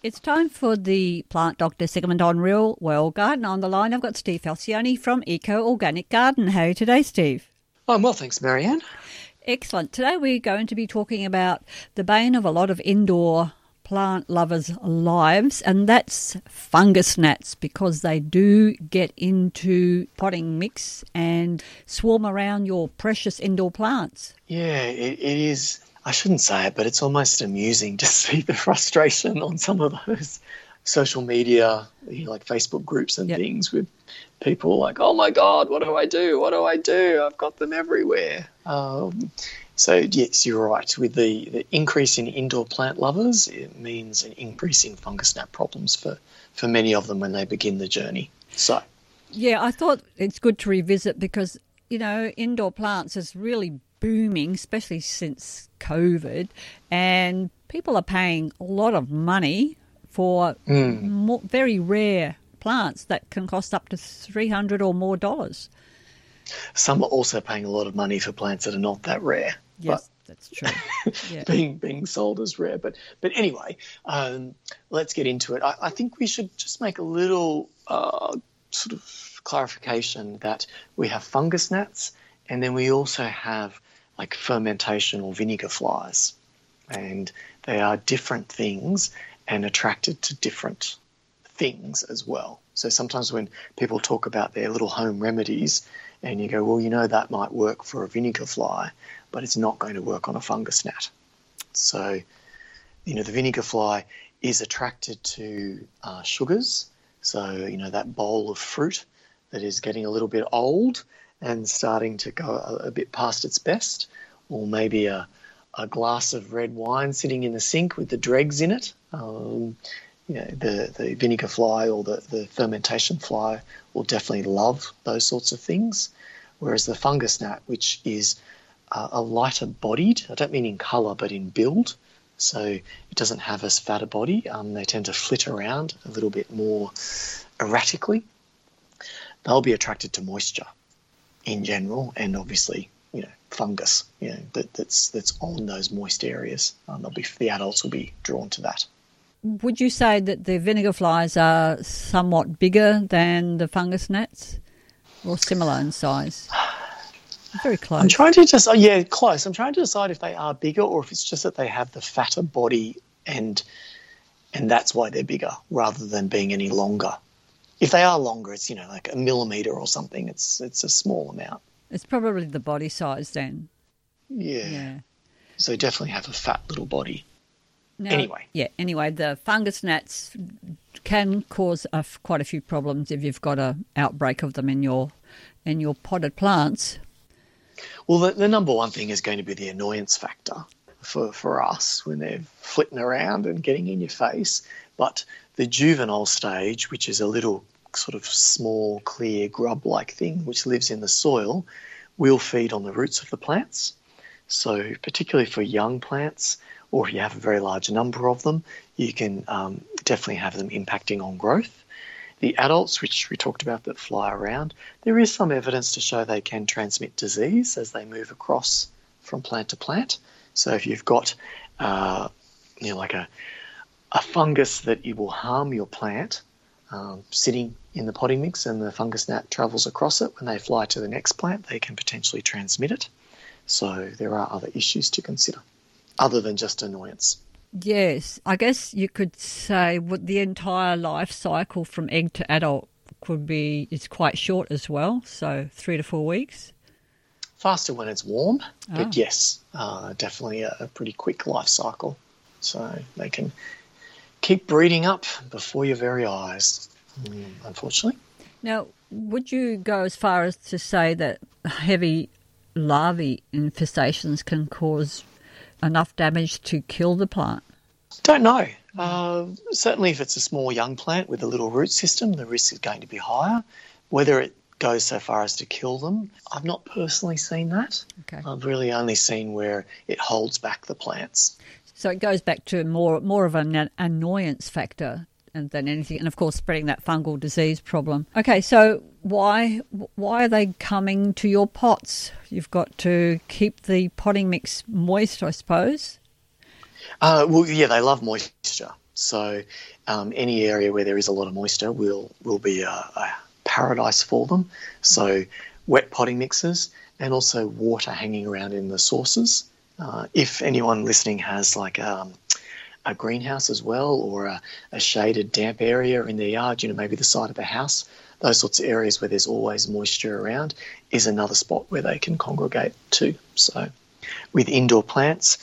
It's time for the plant doctor segment on Real World Garden. On the line, I've got Steve Falcioni from Eco Organic Garden. How are you today, Steve? I'm well, thanks, Marianne. Excellent. Today we're going to be talking about the bane of a lot of indoor plant lovers' lives, and that's fungus gnats because they do get into potting mix and swarm around your precious indoor plants. Yeah, it, it is. I shouldn't say it, but it's almost amusing to see the frustration on some of those social media, you know, like Facebook groups and yep. things with people like, "Oh my God, what do I do? What do I do? I've got them everywhere." Um, so yes, you're right. With the, the increase in indoor plant lovers, it means an increase in fungus gnat problems for, for many of them when they begin the journey. So yeah, I thought it's good to revisit because you know indoor plants is really booming, especially since COVID, and people are paying a lot of money for mm. more, very rare plants that can cost up to three hundred or more dollars. Some are also paying a lot of money for plants that are not that rare. Yes, that's true. Yeah. being being sold as rare, but but anyway, um, let's get into it. I, I, think we should just make a little uh, sort of clarification that we have fungus gnats, and then we also have like fermentation or vinegar flies, and they are different things and attracted to different things as well. So sometimes when people talk about their little home remedies, and you go, well, you know, that might work for a vinegar fly, but it's not going to work on a fungus gnat. So, you know, the vinegar fly is attracted to uh, sugars. So, you know, that bowl of fruit that is getting a little bit old and starting to go a, a bit past its best, or maybe a, a glass of red wine sitting in the sink with the dregs in it. Um, you know, the, the vinegar fly or the, the fermentation fly will definitely love those sorts of things. Whereas the fungus gnat, which is uh, a lighter bodied, I don't mean in colour, but in build, so it doesn't have as fat a body, um, they tend to flit around a little bit more erratically. They'll be attracted to moisture in general, and obviously, you know, fungus, you know, that, that's that's on those moist areas. Um, they'll be the adults will be drawn to that. Would you say that the vinegar flies are somewhat bigger than the fungus gnats, or similar in size? Very close. I'm trying to just, oh, yeah, close. I'm trying to decide if they are bigger or if it's just that they have the fatter body and and that's why they're bigger rather than being any longer. If they are longer, it's you know like a millimeter or something. It's it's a small amount. It's probably the body size then. Yeah. Yeah. So definitely have a fat little body. No, anyway. Yeah, anyway, the fungus gnats can cause a, quite a few problems if you've got an outbreak of them in your in your potted plants. Well, the, the number one thing is going to be the annoyance factor for, for us when they're flitting around and getting in your face. But the juvenile stage, which is a little sort of small, clear grub like thing which lives in the soil, will feed on the roots of the plants. So, particularly for young plants, or if you have a very large number of them, you can um, definitely have them impacting on growth. The adults, which we talked about that fly around, there is some evidence to show they can transmit disease as they move across from plant to plant. So if you've got, uh, you know, like a, a fungus that it will harm your plant um, sitting in the potting mix and the fungus gnat travels across it, when they fly to the next plant, they can potentially transmit it. So there are other issues to consider other than just annoyance. Yes, I guess you could say what the entire life cycle from egg to adult could be is quite short as well, so three to four weeks. Faster when it's warm, but oh. yes, uh, definitely a, a pretty quick life cycle. So they can keep breeding up before your very eyes, mm, unfortunately. Now, would you go as far as to say that heavy larvae infestations can cause enough damage to kill the plant? Don't know. Uh, certainly, if it's a small young plant with a little root system, the risk is going to be higher. Whether it goes so far as to kill them, I've not personally seen that. Okay. I've really only seen where it holds back the plants. So it goes back to more more of an annoyance factor than anything, and of course, spreading that fungal disease problem. Okay, so why why are they coming to your pots? You've got to keep the potting mix moist, I suppose. Uh, well, yeah, they love moisture. So um, any area where there is a lot of moisture will will be a, a paradise for them. So wet potting mixes and also water hanging around in the sources. Uh, if anyone listening has like um, a greenhouse as well or a, a, shaded damp area in their yard, you know, maybe the side of a house, those sorts of areas where there's always moisture around is another spot where they can congregate too. So with indoor plants,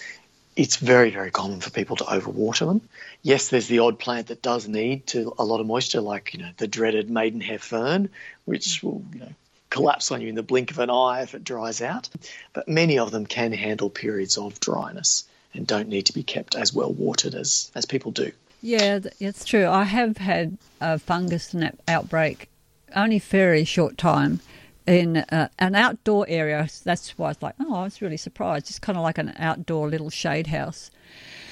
it's very, very common for people to overwater them. Yes, there's the odd plant that does need to a lot of moisture, like you know the dreaded maidenhair fern, which will you know collapse on you in the blink of an eye if it dries out. But many of them can handle periods of dryness and don't need to be kept as well watered as, as people do. Yeah, it's true. I have had a fungus outbreak only very short time in uh, an outdoor area. That's why I was like, oh, I was really surprised. It's kind of like an outdoor little shade house.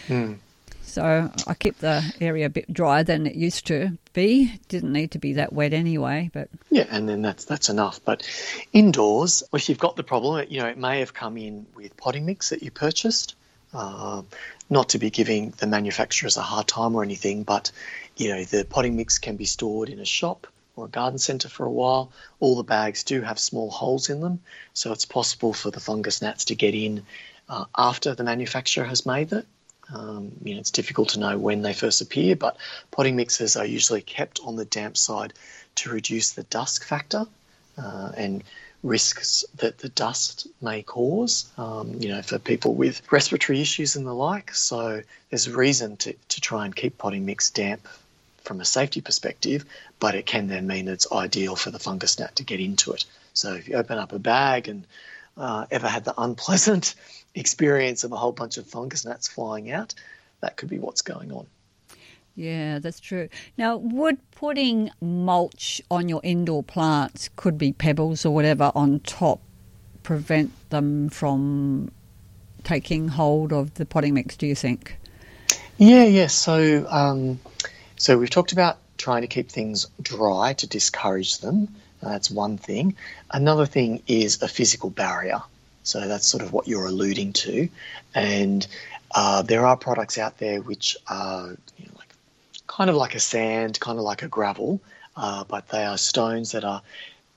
Mm. So I kept the area a bit drier than it used to be. Didn't need to be that wet anyway, but yeah, and then that's that's enough. But indoors, if you've got the problem, you know, it may have come in with potting mix that you purchased. Uh, not to be giving the manufacturers a hard time or anything, but you know, the potting mix can be stored in a shop or a garden centre for a while. All the bags do have small holes in them, so it's possible for the fungus gnats to get in uh, after the manufacturer has made it. Um, you know, it's difficult to know when they first appear, but potting mixes are usually kept on the damp side to reduce the dust factor uh, and risks that the dust may cause, um, you know, for people with respiratory issues and the like. So there's a reason to, to try and keep potting mix damp from a safety perspective, but it can then mean it's ideal for the fungus gnat to get into it. So if you open up a bag and uh, ever had the unpleasant experience of a whole bunch of fungus gnats flying out, that could be what's going on. Yeah, that's true. Now, would putting mulch on your indoor plants, could be pebbles or whatever, on top prevent them from taking hold of the potting mix, do you think? Yeah, yeah. So, um, so we've talked about trying to keep things dry to discourage them. That's one thing. Another thing is a physical barrier. So that's sort of what you're alluding to. And uh, there are products out there which are you know, like kind of like a sand, kind of like a gravel, uh, but they are stones that are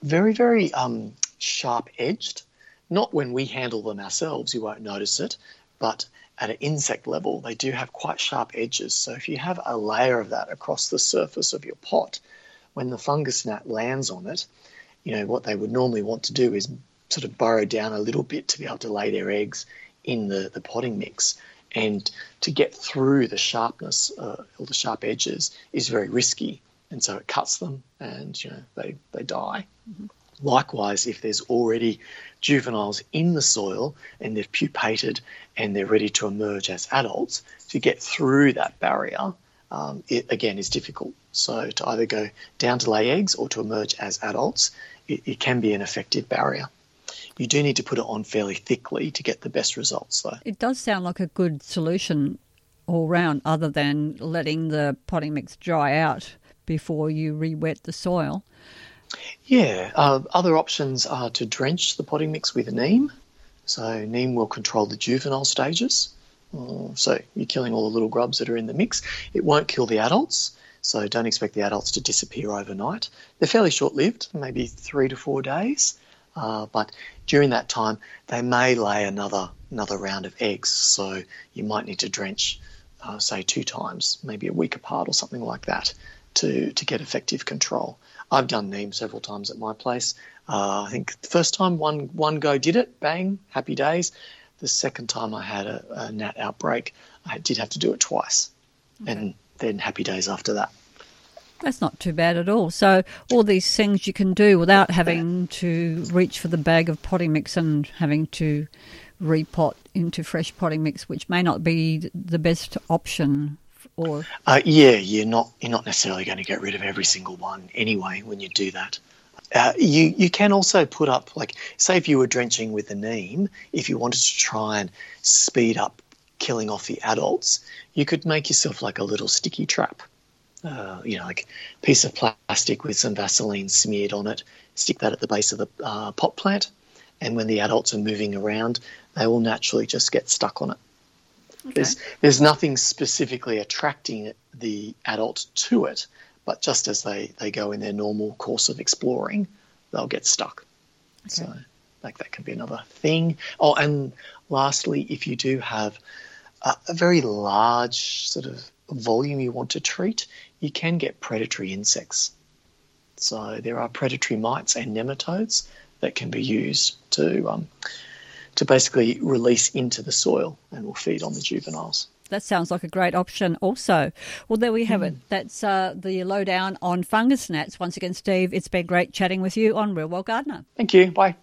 very, very um, sharp edged. Not when we handle them ourselves, you won't notice it, but at an insect level, they do have quite sharp edges. So if you have a layer of that across the surface of your pot, when the fungus gnat lands on it, you know what they would normally want to do is sort of burrow down a little bit to be able to lay their eggs in the, the potting mix. And to get through the sharpness, uh, all the sharp edges, is very risky. And so it cuts them and you know they, they die. Mm-hmm. Likewise, if there's already juveniles in the soil and they've pupated and they're ready to emerge as adults, to get through that barrier, um, it again is difficult. So to either go down to lay eggs or to emerge as adults, it, it can be an effective barrier. You do need to put it on fairly thickly to get the best results, though. It does sound like a good solution all round, other than letting the potting mix dry out before you re-wet the soil. Yeah, uh, other options are to drench the potting mix with neem. So neem will control the juvenile stages. Uh, so you're killing all the little grubs that are in the mix. It won't kill the adults, so don't expect the adults to disappear overnight. They're fairly short-lived, maybe three to four days. Uh, but during that time, they may lay another another round of eggs. So you might need to drench, uh, say, two times, maybe a week apart or something like that, to to get effective control. I've done neem several times at my place. Uh, I think the first time one one go did it, bang, happy days. The second time I had a, a gnat outbreak, I did have to do it twice, okay. and then happy days after that. That's not too bad at all. So all these things you can do without having to reach for the bag of potting mix and having to repot into fresh potting mix, which may not be the best option. Or uh, yeah, you're not you're not necessarily going to get rid of every single one anyway when you do that. Uh, you you can also put up like say if you were drenching with a neem, if you wanted to try and speed up killing off the adults, you could make yourself like a little sticky trap uh, you know, like a piece of plastic with some Vaseline smeared on it. Stick that at the base of the uh, pot plant, and when the adults are moving around, they will naturally just get stuck on it. Okay. There's there's nothing specifically attracting the adult to it, but just as they, they go in their normal course of exploring, they'll get stuck. Okay. So like that can be another thing. Oh, and lastly, if you do have a, a very large sort of volume you want to treat, you can get predatory insects. So there are predatory mites and nematodes that can be used to um, to basically release into the soil and will feed on the juveniles. That sounds like a great option, also. Well, there we have mm. it. That's uh, the lowdown on fungus gnats. Once again, Steve, it's been great chatting with you on Real World Gardener. Thank you. Bye.